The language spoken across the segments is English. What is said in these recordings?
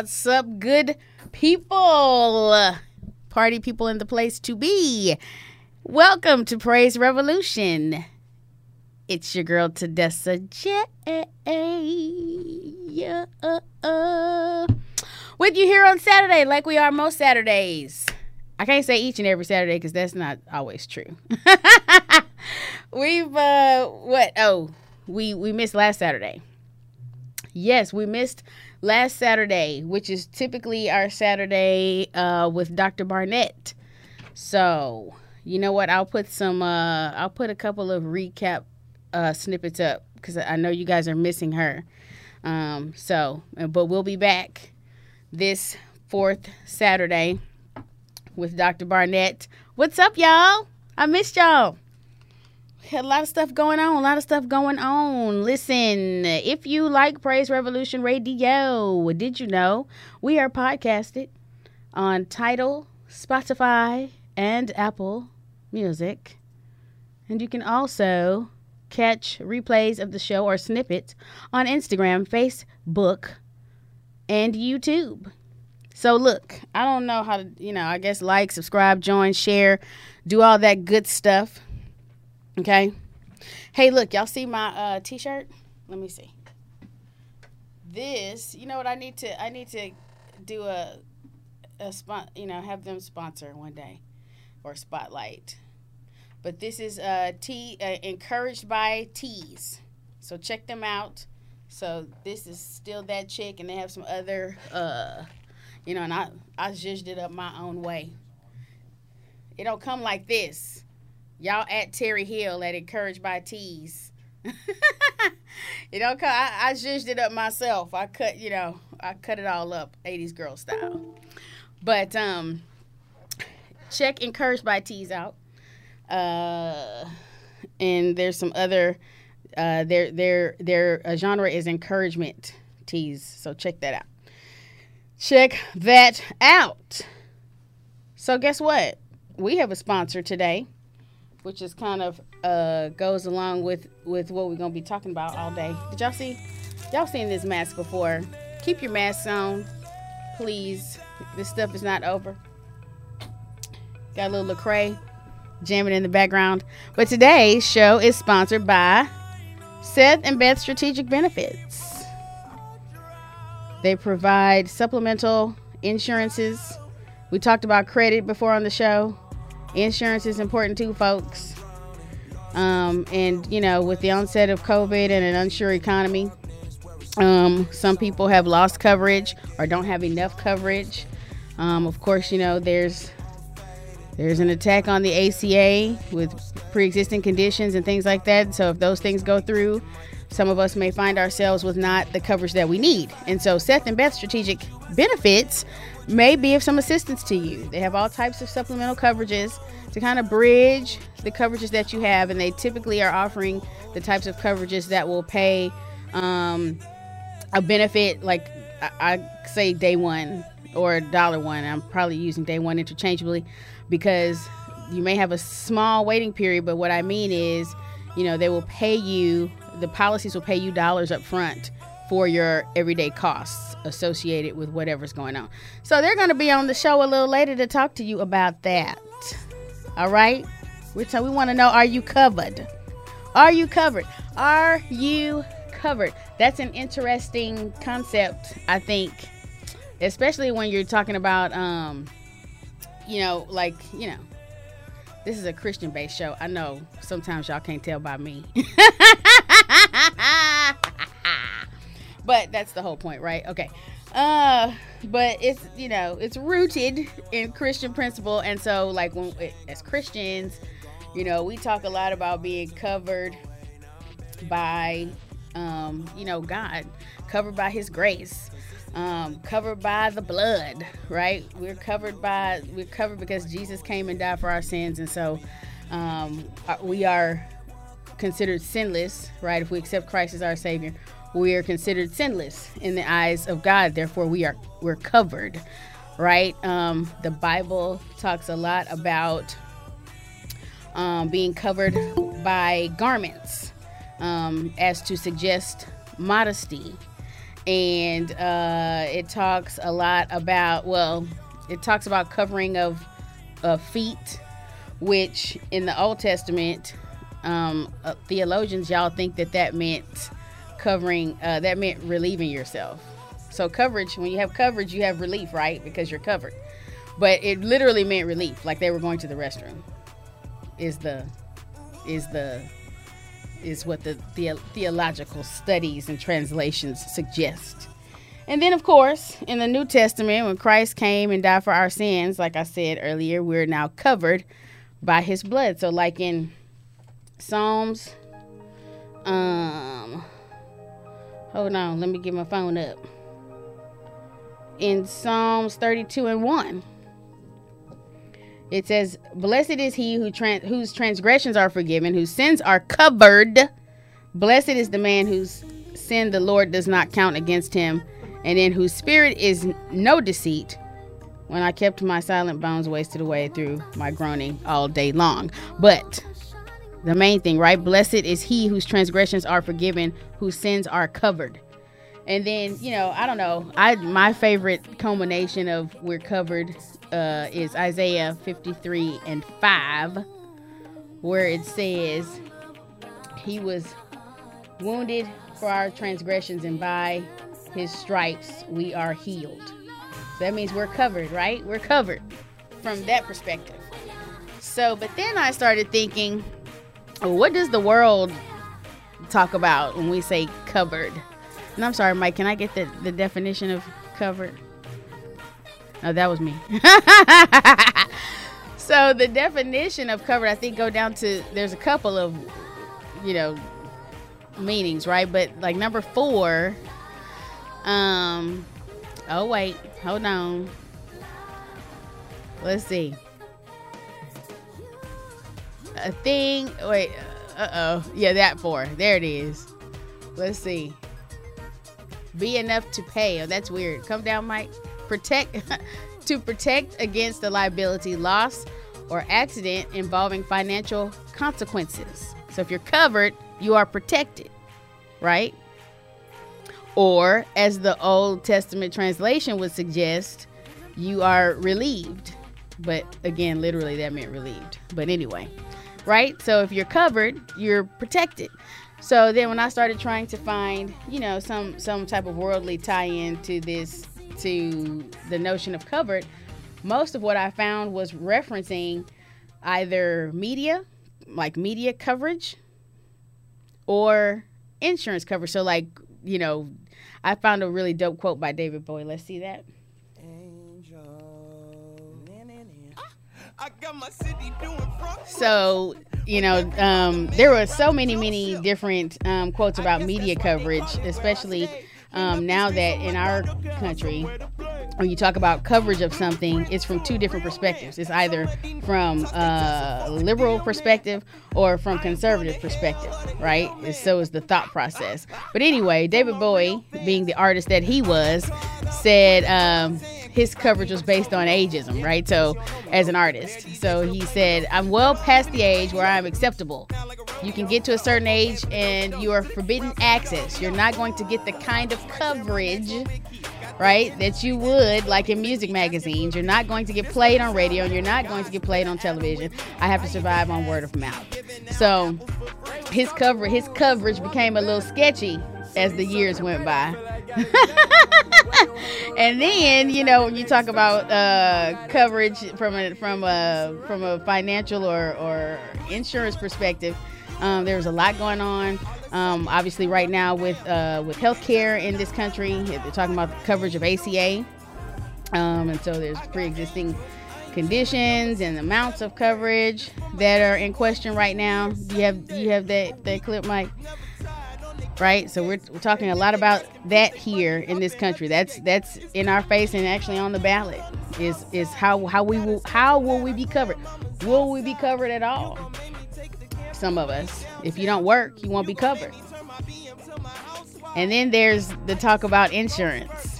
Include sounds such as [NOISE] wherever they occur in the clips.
What's up, good people? Party people in the place to be. Welcome to Praise Revolution. It's your girl Tedessa J. Yeah. With you here on Saturday, like we are most Saturdays. I can't say each and every Saturday because that's not always true. [LAUGHS] We've uh what? Oh, we we missed last Saturday. Yes, we missed last Saturday, which is typically our Saturday uh, with Dr. Barnett. So, you know what? I'll put some. Uh, I'll put a couple of recap uh, snippets up because I know you guys are missing her. Um, so, but we'll be back this fourth Saturday with Dr. Barnett. What's up, y'all? I missed y'all a lot of stuff going on. A lot of stuff going on. Listen, if you like Praise Revolution Radio, did you know we are podcasted on Tidal, Spotify, and Apple Music? And you can also catch replays of the show or snippets on Instagram, Facebook, and YouTube. So look, I don't know how to, you know, I guess like, subscribe, join, share, do all that good stuff Okay. Hey, look, y'all see my uh, t-shirt? Let me see. This, you know what I need to I need to do a a spot, you know, have them sponsor one day or spotlight. But this is uh T uh, encouraged by Tees. So check them out. So this is still that chick and they have some other uh you know, and I I zhuzhed it up my own way. It don't come like this. Y'all at Terry Hill at Encouraged by Tees. [LAUGHS] you know, I, I zhuzhed it up myself. I cut, you know, I cut it all up 80s girl style. But um check Encouraged by Tees out. Uh and there's some other uh their their their uh, genre is encouragement tees. So check that out. Check that out. So guess what? We have a sponsor today which is kind of uh, goes along with with what we're gonna be talking about all day. Did y'all see? Y'all seen this mask before? Keep your masks on, please. This stuff is not over. Got a little Lecrae jamming in the background. But today's show is sponsored by Seth and Beth Strategic Benefits. They provide supplemental insurances. We talked about credit before on the show. Insurance is important too, folks. Um, and you know, with the onset of COVID and an unsure economy, um, some people have lost coverage or don't have enough coverage. Um, of course, you know there's there's an attack on the ACA with pre-existing conditions and things like that. So if those things go through, some of us may find ourselves with not the coverage that we need. And so Seth and Beth Strategic Benefits may be of some assistance to you. They have all types of supplemental coverages to kind of bridge the coverages that you have, and they typically are offering the types of coverages that will pay um, a benefit, like I, I say day one or dollar one. I'm probably using day one interchangeably because you may have a small waiting period, but what I mean is, you know, they will pay you, the policies will pay you dollars up front for your everyday costs associated with whatever's going on. So they're going to be on the show a little later to talk to you about that. All right? We're t- we want to know are you covered? Are you covered? Are you covered? That's an interesting concept, I think, especially when you're talking about um you know, like, you know, this is a Christian based show. I know sometimes y'all can't tell by me. [LAUGHS] but that's the whole point, right? Okay. Uh, but it's you know it's rooted in Christian principle, and so like when it, as Christians, you know we talk a lot about being covered by, um, you know God, covered by His grace, um, covered by the blood, right? We're covered by we're covered because Jesus came and died for our sins, and so um, uh, we are considered sinless, right? If we accept Christ as our Savior, we are considered sinless in the eyes of God. Therefore, we are we're covered, right? Um, the Bible talks a lot about um, being covered by garments, um, as to suggest modesty. and uh, it talks a lot about well, it talks about covering of of feet, which in the Old Testament, um, uh, theologians y'all think that that meant covering uh, that meant relieving yourself. So coverage, when you have coverage, you have relief, right? Because you're covered. But it literally meant relief, like they were going to the restroom. Is the is the is what the, the theological studies and translations suggest. And then, of course, in the New Testament, when Christ came and died for our sins, like I said earlier, we're now covered by his blood. So, like in Psalms, um, hold on, let me get my phone up. In Psalms 32 and 1, it says, Blessed is he who trans- whose transgressions are forgiven, whose sins are covered. Blessed is the man whose sin the Lord does not count against him, and in whose spirit is no deceit. When I kept my silent bones wasted away through my groaning all day long. But the main thing, right? Blessed is he whose transgressions are forgiven, whose sins are covered. And then, you know, I don't know. I my favorite culmination of we're covered uh, is Isaiah 53 and 5, where it says, He was wounded for our transgressions, and by His stripes we are healed. So that means we're covered, right? We're covered from that perspective. So, but then I started thinking, what does the world talk about when we say covered? And I'm sorry, Mike, can I get the, the definition of covered? Oh, that was me. [LAUGHS] so the definition of covered, I think, go down to there's a couple of, you know, meanings, right? But like number four, um, oh wait, hold on. Let's see. A thing. Wait. Uh oh. Yeah, that four. There it is. Let's see. Be enough to pay. Oh, that's weird. Come down, Mike protect [LAUGHS] to protect against the liability, loss, or accident involving financial consequences. So if you're covered, you are protected, right? Or as the Old Testament translation would suggest, you are relieved. But again, literally that meant relieved. But anyway, right? So if you're covered, you're protected. So then when I started trying to find, you know, some some type of worldly tie-in to this to the notion of covered, most of what I found was referencing either media, like media coverage, or insurance coverage. So, like, you know, I found a really dope quote by David Bowie. Let's see that. So, you know, um, there were so many, many different um, quotes about media coverage, especially um, now that in our country, when you talk about coverage of something, it's from two different perspectives. It's either from a liberal perspective or from conservative perspective, right? And so is the thought process. But anyway, David Bowie, being the artist that he was, said um, his coverage was based on ageism, right? So, as an artist. So he said, I'm well past the age where I'm acceptable. You can get to a certain age and you are forbidden access. You're not going to get the kind of coverage, right, that you would like in music magazines. You're not going to get played on radio and you're not going to get played on television. I have to survive on word of mouth. So his cover his coverage became a little sketchy as the years went by. [LAUGHS] and then you know when you talk about uh, coverage from a from a from a financial or, or insurance perspective, um, there's a lot going on. Um, obviously, right now with uh, with healthcare in this country, they're talking about the coverage of ACA, um, and so there's pre-existing conditions and amounts of coverage that are in question right now. You have you have that that clip, Mike right? So we're, we're talking a lot about that here in this country. That's that's in our face and actually on the ballot. Is is how how we will how will we be covered? Will we be covered at all? Some of us. If you don't work, you won't be covered. And then there's the talk about insurance.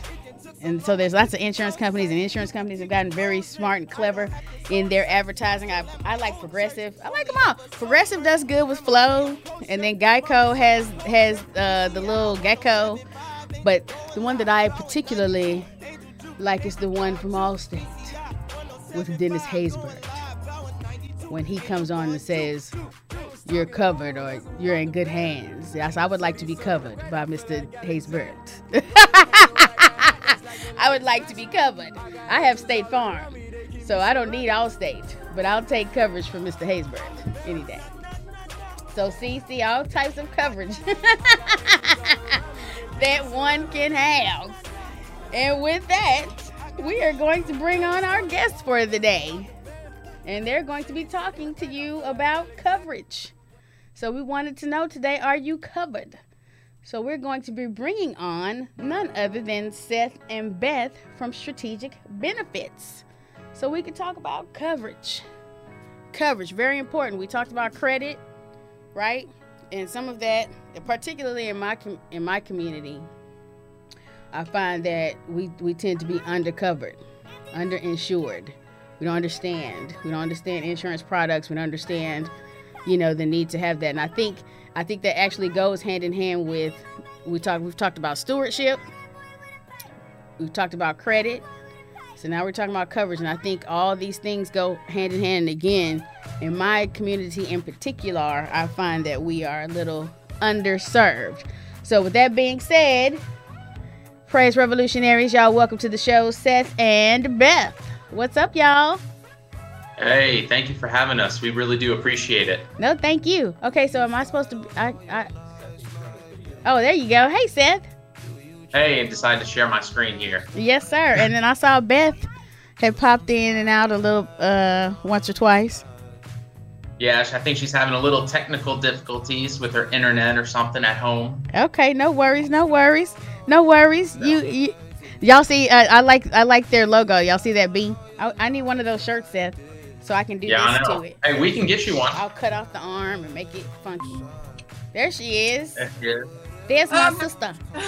And so there's lots of insurance companies, and insurance companies have gotten very smart and clever in their advertising. I, I like Progressive. I like them all. Progressive does good with Flo, and then Geico has has uh, the little gecko But the one that I particularly like is the one from Allstate with Dennis Haysbert. When he comes on and says, you're covered or you're in good hands. Yes, I would like to be covered by Mr. Haysbert. [LAUGHS] I would like to be covered. I have State Farm, so I don't need Allstate, but I'll take coverage from Mr. Haysbert any day. So see, see all types of coverage [LAUGHS] that one can have. And with that, we are going to bring on our guests for the day. And they're going to be talking to you about coverage. So we wanted to know today are you covered? So we're going to be bringing on none other than Seth and Beth from Strategic Benefits. So we can talk about coverage. Coverage, very important. We talked about credit, right? And some of that, particularly in my in my community, I find that we, we tend to be undercovered, underinsured. We don't understand. We don't understand insurance products. We don't understand, you know, the need to have that. And I think I think that actually goes hand in hand with we talk we've talked about stewardship. We've talked about credit. So now we're talking about coverage, and I think all these things go hand in hand. And again, in my community in particular, I find that we are a little underserved. So with that being said, Praise Revolutionaries, y'all. Welcome to the show, Seth and Beth. What's up, y'all? Hey, thank you for having us. We really do appreciate it. No, thank you. Okay, so am I supposed to? I, I. Oh, there you go. Hey, Seth. Hey, and decided to share my screen here. Yes, sir. and then I saw Beth had popped in and out a little uh once or twice. Yeah, I think she's having a little technical difficulties with her internet or something at home. Okay, no worries, no worries. No worries. No. You, you y'all see? Uh, I like I like their logo. Y'all see that B? I, I need one of those shirts, Seth, so I can do yeah, this to it. Hey, we can get you one. I'll cut off the arm and make it funky. There she is. Yeah. There's my um, sister. [LAUGHS]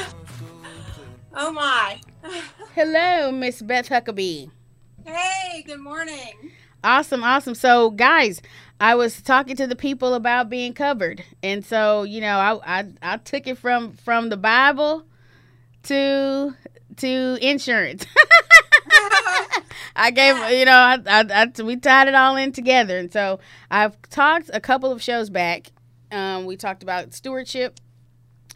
Oh my. [LAUGHS] Hello, Miss Beth Huckabee. Hey, good morning. Awesome, awesome. So, guys, I was talking to the people about being covered, and so you know, I I, I took it from from the Bible to to insurance. [LAUGHS] I gave you know I, I, I, we tied it all in together, and so I've talked a couple of shows back. Um, we talked about stewardship,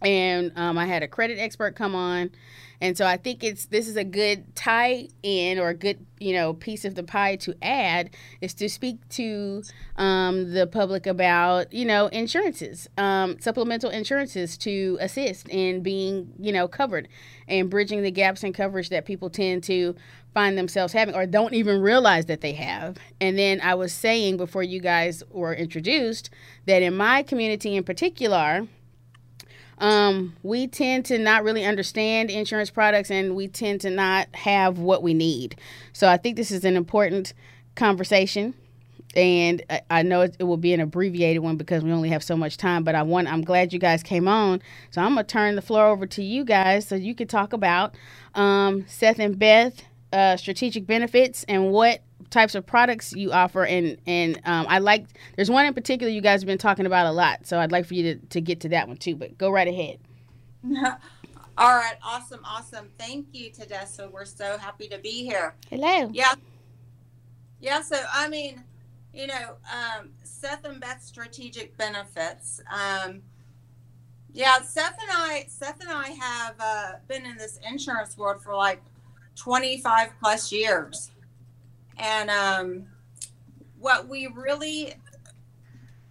and um, I had a credit expert come on, and so I think it's this is a good tie in or a good you know piece of the pie to add is to speak to um, the public about you know insurances, um, supplemental insurances to assist in being you know covered and bridging the gaps in coverage that people tend to find themselves having or don't even realize that they have. And then I was saying before you guys were introduced that in my community in particular um, we tend to not really understand insurance products and we tend to not have what we need. So I think this is an important conversation. And I, know it, will be an abbreviated one because we only have so much time. But I want I'm glad you guys came on. So I'm gonna turn the floor over to you guys so you can talk about um, Seth and Beth uh, strategic benefits and what types of products you offer and and um, I like there's one in particular you guys have been talking about a lot so I'd like for you to, to get to that one too but go right ahead. [LAUGHS] All right awesome awesome. Thank you Tedessa. We're so happy to be here. Hello. Yeah. Yeah so I mean you know um, Seth and Beth strategic benefits. Um, yeah Seth and I Seth and I have uh, been in this insurance world for like 25 plus years and um, what we really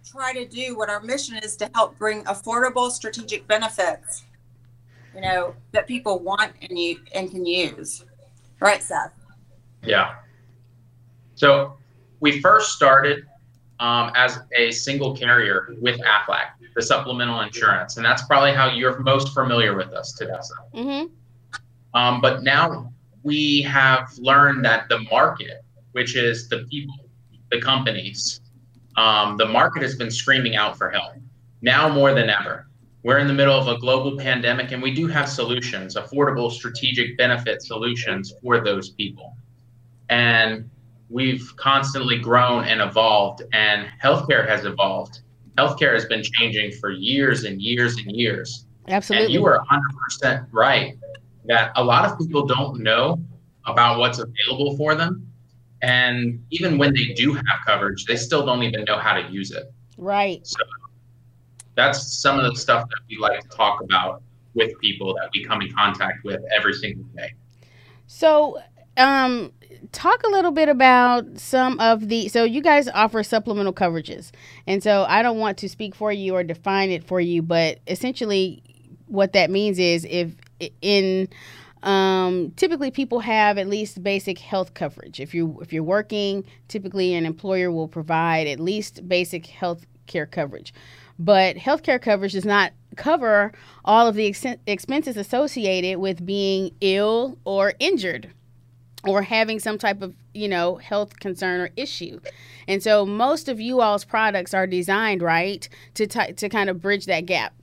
try to do, what our mission is to help bring affordable strategic benefits, you know, that people want and you and can use. Right, Seth? Yeah. So we first started um, as a single carrier with Aflac, the supplemental insurance, and that's probably how you're most familiar with us, Tedessa. Mm-hmm. Um, but now we have learned that the market which is the people, the companies. Um, the market has been screaming out for help now more than ever. We're in the middle of a global pandemic, and we do have solutions, affordable strategic benefit solutions for those people. And we've constantly grown and evolved, and healthcare has evolved. Healthcare has been changing for years and years and years. Absolutely. And you are 100% right that a lot of people don't know about what's available for them. And even when they do have coverage, they still don't even know how to use it. Right. So that's some of the stuff that we like to talk about with people that we come in contact with every single day. So, um, talk a little bit about some of the so you guys offer supplemental coverages and so i don't want to speak for you or define it for you but essentially what that means is if in um, typically people have at least basic health coverage. If you if you're working typically an employer will provide at least basic health care coverage. But healthcare coverage does not cover all of the ex- expenses associated with being ill or injured or having some type of you know health concern or issue. And so most of you all's products are designed right to t- to kind of bridge that gap.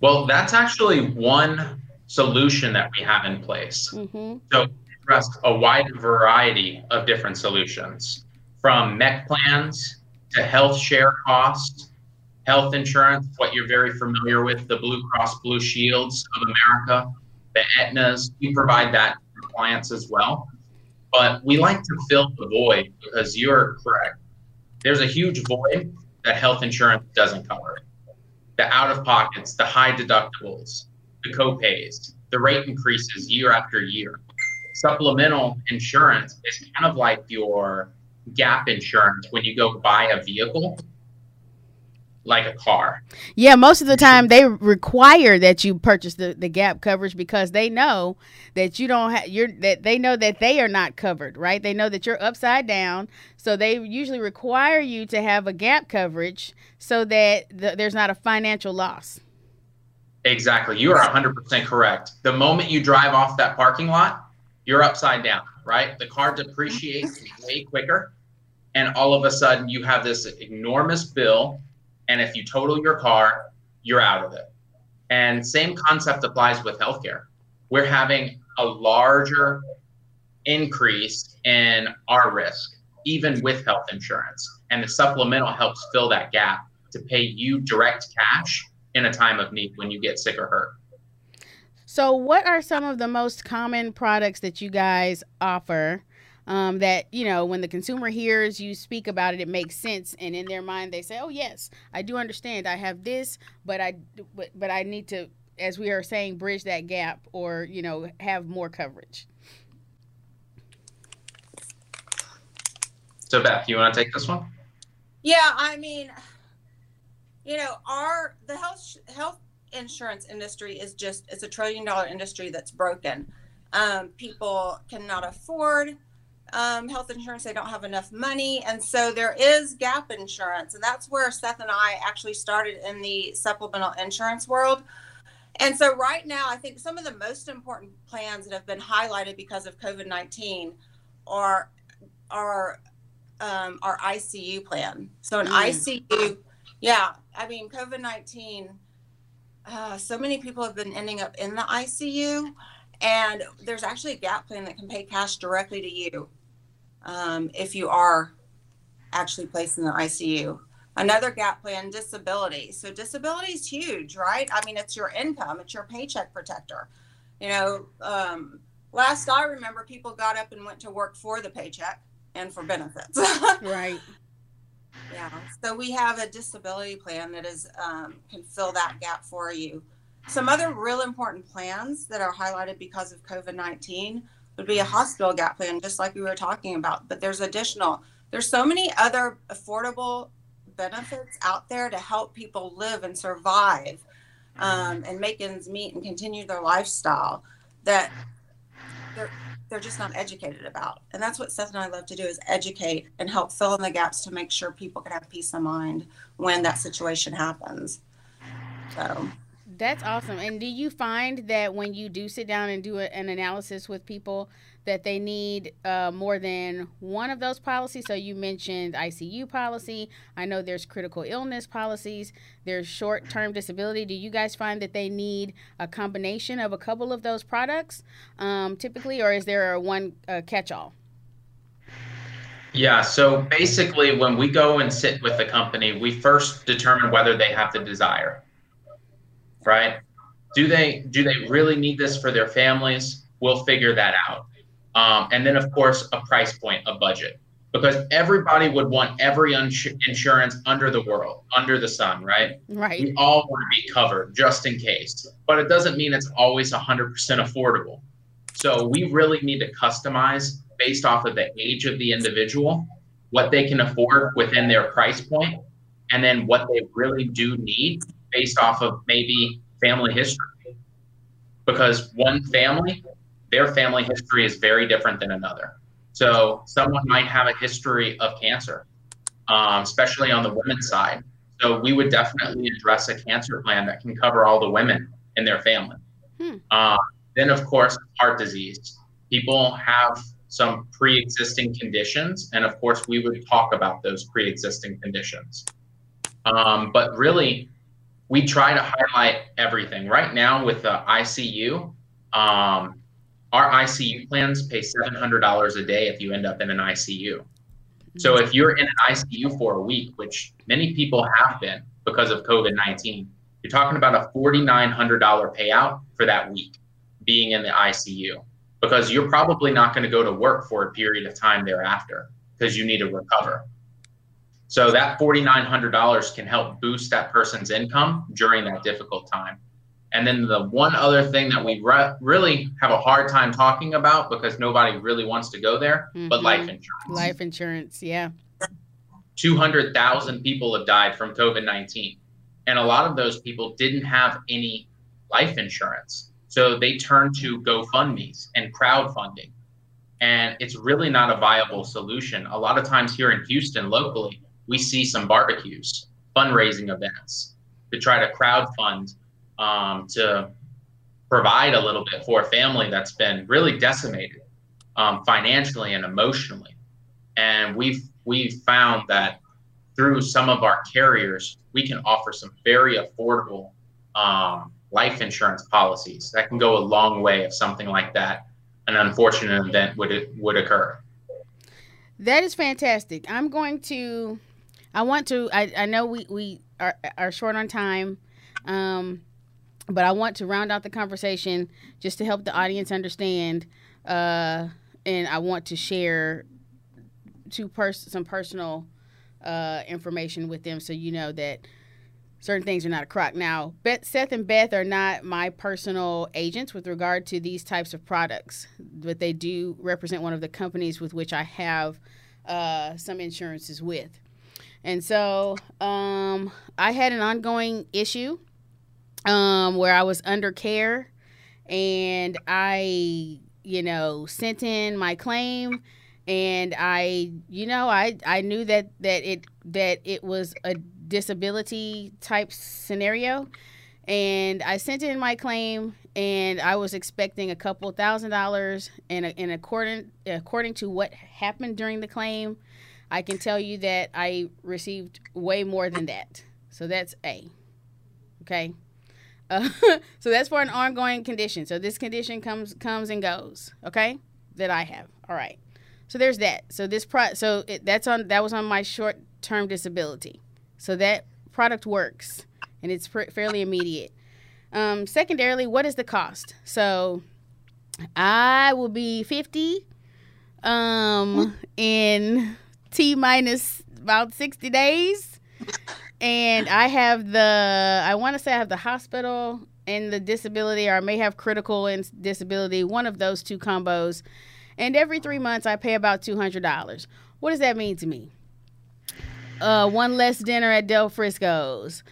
Well that's actually one solution that we have in place mm-hmm. so address a wide variety of different solutions from MEC plans to health share costs health insurance what you're very familiar with the blue cross blue shields of america the Aetnas, we provide that to clients as well. But we like to fill the void because you're correct. There's a huge void that health insurance doesn't cover. The out of pockets, the high deductibles, the copays, the rate increases year after year. Supplemental insurance is kind of like your gap insurance when you go buy a vehicle like a car. Yeah, most of the time they require that you purchase the, the gap coverage because they know that you don't have you're that they know that they are not covered, right? They know that you're upside down, so they usually require you to have a gap coverage so that the, there's not a financial loss. Exactly. You are 100% correct. The moment you drive off that parking lot, you're upside down, right? The car depreciates [LAUGHS] way quicker and all of a sudden you have this enormous bill and if you total your car, you're out of it. And same concept applies with healthcare. We're having a larger increase in our risk, even with health insurance. And the supplemental helps fill that gap to pay you direct cash in a time of need when you get sick or hurt. So, what are some of the most common products that you guys offer um, that you know when the consumer hears you speak about it it makes sense and in their mind they say oh yes i do understand. I have this but i but, but i need to as we are saying bridge that gap or you know have more coverage. So beth you want to take this one? Yeah i mean you know our the health health insurance industry is just it's a trillion dollar industry that's broken um, people cannot afford um, health insurance. They don't have enough money. And so there is gap insurance. And that's where Seth and I actually started in the supplemental insurance world. And so right now, I think some of the most important plans that have been highlighted because of COVID 19 are, are um, our ICU plan. So an mm. ICU, yeah, I mean, COVID 19, uh, so many people have been ending up in the ICU. And there's actually a gap plan that can pay cash directly to you um, if you are actually placed in the ICU. Another gap plan, disability. So disability is huge, right? I mean, it's your income, it's your paycheck protector. You know, um, last I remember, people got up and went to work for the paycheck and for benefits. [LAUGHS] right. Yeah. So we have a disability plan that is um, can fill that gap for you. Some other real important plans that are highlighted because of COVID nineteen would be a hospital gap plan, just like we were talking about. But there's additional, there's so many other affordable benefits out there to help people live and survive um, and make ends meet and continue their lifestyle that they're just not educated about. And that's what Seth and I love to do is educate and help fill in the gaps to make sure people can have peace of mind when that situation happens. So that's awesome. And do you find that when you do sit down and do a, an analysis with people, that they need uh, more than one of those policies? So you mentioned ICU policy. I know there's critical illness policies. There's short-term disability. Do you guys find that they need a combination of a couple of those products, um, typically, or is there a one uh, catch-all? Yeah, so basically, when we go and sit with the company, we first determine whether they have the desire right? Do they do they really need this for their families? We'll figure that out. Um, and then, of course, a price point, a budget, because everybody would want every insurance under the world, under the sun, right? Right. We all want to be covered just in case, but it doesn't mean it's always 100% affordable. So we really need to customize based off of the age of the individual, what they can afford within their price point, and then what they really do need based off of maybe family history. Because one family, their family history is very different than another. So someone might have a history of cancer, um, especially on the women's side. So we would definitely address a cancer plan that can cover all the women in their family. Hmm. Uh, then, of course, heart disease. People have some pre-existing conditions, and of course, we would talk about those pre-existing conditions. Um, but really, we try to highlight everything. Right now, with the ICU, um, our ICU plans pay $700 a day if you end up in an ICU. So if you're in an ICU for a week, which many people have been because of COVID 19, you're talking about a $4,900 payout for that week being in the ICU because you're probably not going to go to work for a period of time thereafter because you need to recover. So that $4,900 can help boost that person's income during that difficult time. And then the one other thing that we re- really have a hard time talking about because nobody really wants to go there, but Mhm. life insurance. Life insurance. Yeah. 200,000 people have died from COVID 19. And a lot of those people didn't have any life insurance. So they turned to GoFundMe's and crowdfunding. And it's really not a viable solution. A lot of times here in Houston, locally, we see some barbecues, fundraising events to try to crowdfund um, to provide a little bit for a family that's been really decimated um, financially and emotionally. And we've we've found that through some of our carriers, we can offer some very affordable um, life insurance policies that can go a long way if something like that, an unfortunate event would would occur. That is fantastic. I'm going to. I want to. I, I know we we are are short on time, um, but I want to round out the conversation just to help the audience understand. Uh, and I want to share two pers- some personal uh, information with them, so you know that certain things are not a crock. Now, Beth, Seth and Beth are not my personal agents with regard to these types of products, but they do represent one of the companies with which I have uh, some insurances with. And so um, I had an ongoing issue um, where I was under care and I, you know, sent in my claim and I, you know, I, I knew that, that it that it was a disability type scenario. And I sent in my claim and I was expecting a couple thousand dollars and in according according to what happened during the claim I can tell you that I received way more than that. So that's A. Okay. Uh, [LAUGHS] so that's for an ongoing condition. So this condition comes comes and goes. Okay, that I have. All right. So there's that. So this pro. So it, that's on. That was on my short term disability. So that product works, and it's pr- fairly immediate. Um, secondarily, what is the cost? So I will be fifty um, in T minus about 60 days. And I have the, I want to say I have the hospital and the disability, or I may have critical and disability, one of those two combos. And every three months I pay about $200. What does that mean to me? Uh, one less dinner at Del Frisco's,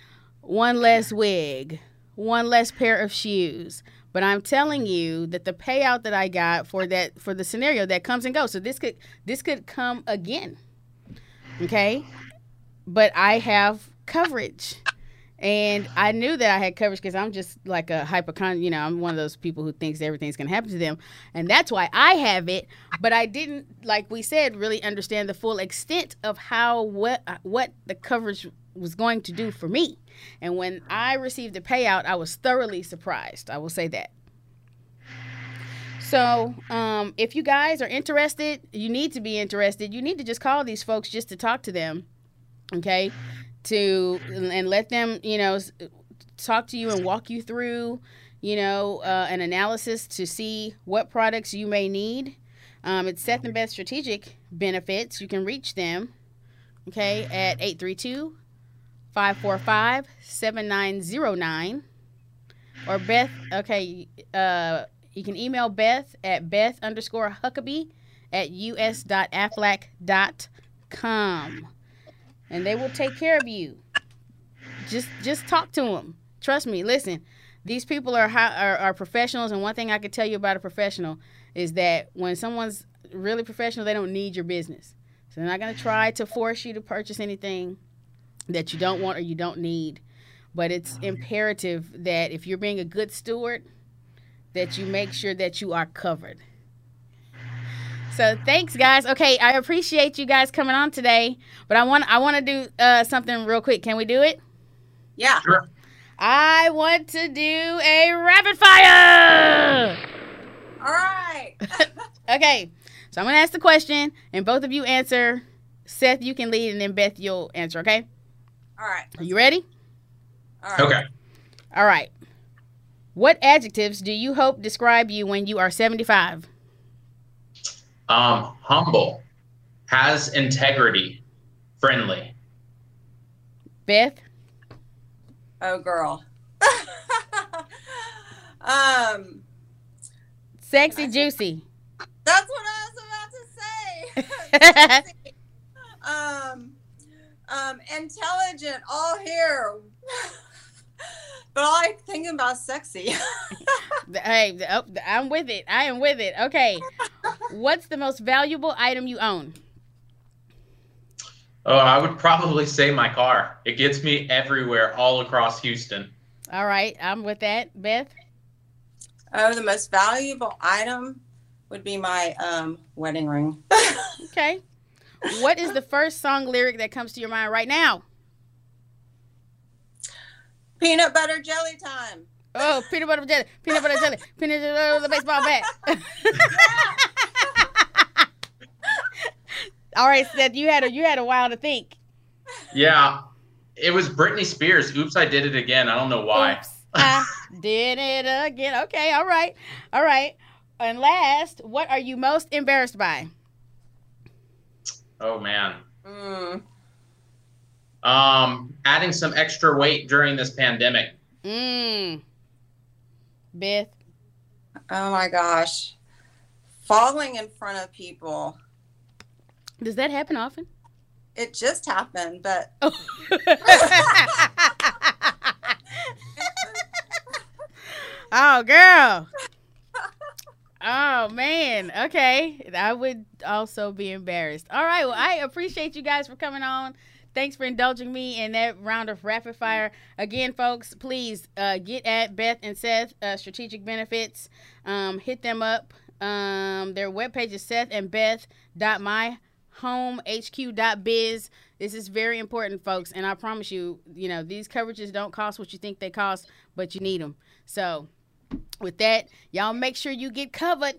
one less wig, one less pair of shoes. But I'm telling you that the payout that I got for that for the scenario that comes and goes. So this could this could come again. Okay? But I have coverage. And I knew that I had coverage because I'm just like a hypochondriac. You know, I'm one of those people who thinks everything's going to happen to them. And that's why I have it. But I didn't, like we said, really understand the full extent of how, what, uh, what the coverage was going to do for me. And when I received the payout, I was thoroughly surprised. I will say that. So, um, if you guys are interested, you need to be interested. You need to just call these folks just to talk to them, okay? To and let them, you know, talk to you and walk you through, you know, uh, an analysis to see what products you may need. Um, it's Seth and Beth Strategic Benefits. You can reach them, okay, at 832 545 7909. Or Beth, okay, uh, you can email Beth at Beth underscore Huckabee at us.aflac.com. And they will take care of you. Just just talk to them. Trust me. Listen, these people are, are are professionals, and one thing I can tell you about a professional is that when someone's really professional, they don't need your business. So they're not going to try to force you to purchase anything that you don't want or you don't need. But it's imperative that if you're being a good steward, that you make sure that you are covered. So thanks, guys. Okay, I appreciate you guys coming on today, but I want I want to do uh, something real quick. Can we do it? Yeah. Sure. I want to do a rapid fire. All right. [LAUGHS] [LAUGHS] Okay, so I'm gonna ask the question, and both of you answer. Seth, you can lead, and then Beth, you'll answer. Okay? All right. Are you ready? All right. Okay. All right. What adjectives do you hope describe you when you are 75? Um, humble, has integrity, friendly. Beth, Oh, girl. [LAUGHS] um, sexy, juicy. that's what I was about to say. [LAUGHS] [LAUGHS] um, um, intelligent, all here. [LAUGHS] but all I'm thinking about sexy. [LAUGHS] hey, oh, I'm with it. I am with it. Okay. What's the most valuable item you own? Oh, I would probably say my car. It gets me everywhere, all across Houston. All right, I'm with that. Beth, oh, the most valuable item would be my um, wedding ring. [LAUGHS] okay. What is the first song lyric that comes to your mind right now? Peanut butter jelly time. Oh, peanut butter jelly, peanut butter jelly, [LAUGHS] peanut butter the baseball bat. [LAUGHS] All right, Seth, you had a you had a while to think. Yeah, it was Britney Spears. Oops, I did it again. I don't know why. Oops, I did it again. Okay, all right, all right. And last, what are you most embarrassed by? Oh man. Mm. Um, adding some extra weight during this pandemic. Mmm. Beth. Oh my gosh. Falling in front of people. Does that happen often? It just happened, but [LAUGHS] Oh. oh, girl. Oh man. Okay. I would also be embarrassed. All right. Well, I appreciate you guys for coming on. Thanks for indulging me in that round of rapid fire. Again, folks, please uh, get at Beth and Seth uh, Strategic Benefits. Um, hit them up. Um, their webpage is Seth and Beth dot my homehq.biz. This is very important, folks, and I promise you, you know, these coverages don't cost what you think they cost, but you need them. So, with that, y'all make sure you get covered.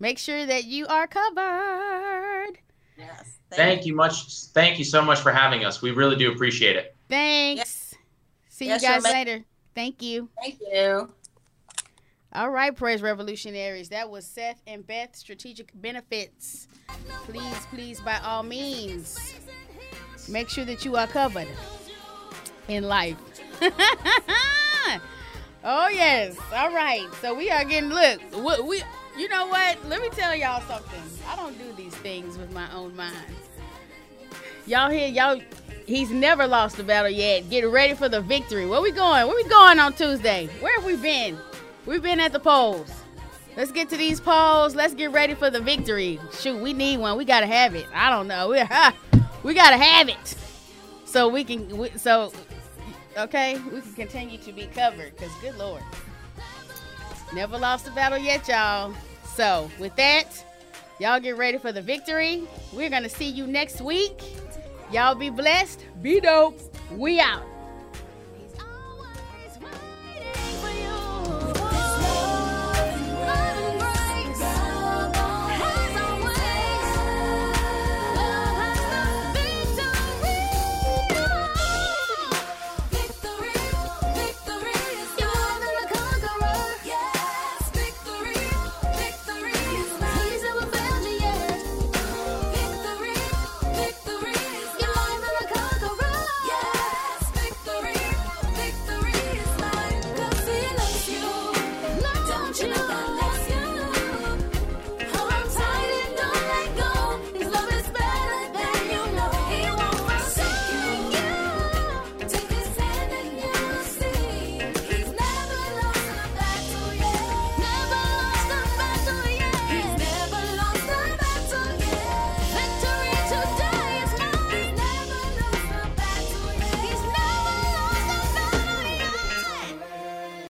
Make sure that you are covered. Yes. Thank you much. Thank you so much for having us. We really do appreciate it. Thanks. See Yes, you guys you're later. Thank you. Thank you. All right, Praise Revolutionaries. That was Seth and Beth Strategic Benefits. Please, please, by all means, make sure that you are covered in life. [LAUGHS] oh yes. All right. So we are getting look. We, we, you know what? Let me tell y'all something. I don't do these things with my own mind. Y'all here, y'all. He's never lost a battle yet. Get ready for the victory. Where we going? Where we going on Tuesday? Where have we been? We've been at the polls. Let's get to these polls. Let's get ready for the victory. Shoot, we need one. We gotta have it. I don't know. We, [LAUGHS] we gotta have it, so we can. We, so, okay, we can continue to be covered. Cause good lord, never lost a battle yet, y'all. So with that, y'all get ready for the victory. We're gonna see you next week. Y'all be blessed. Be dope. We out.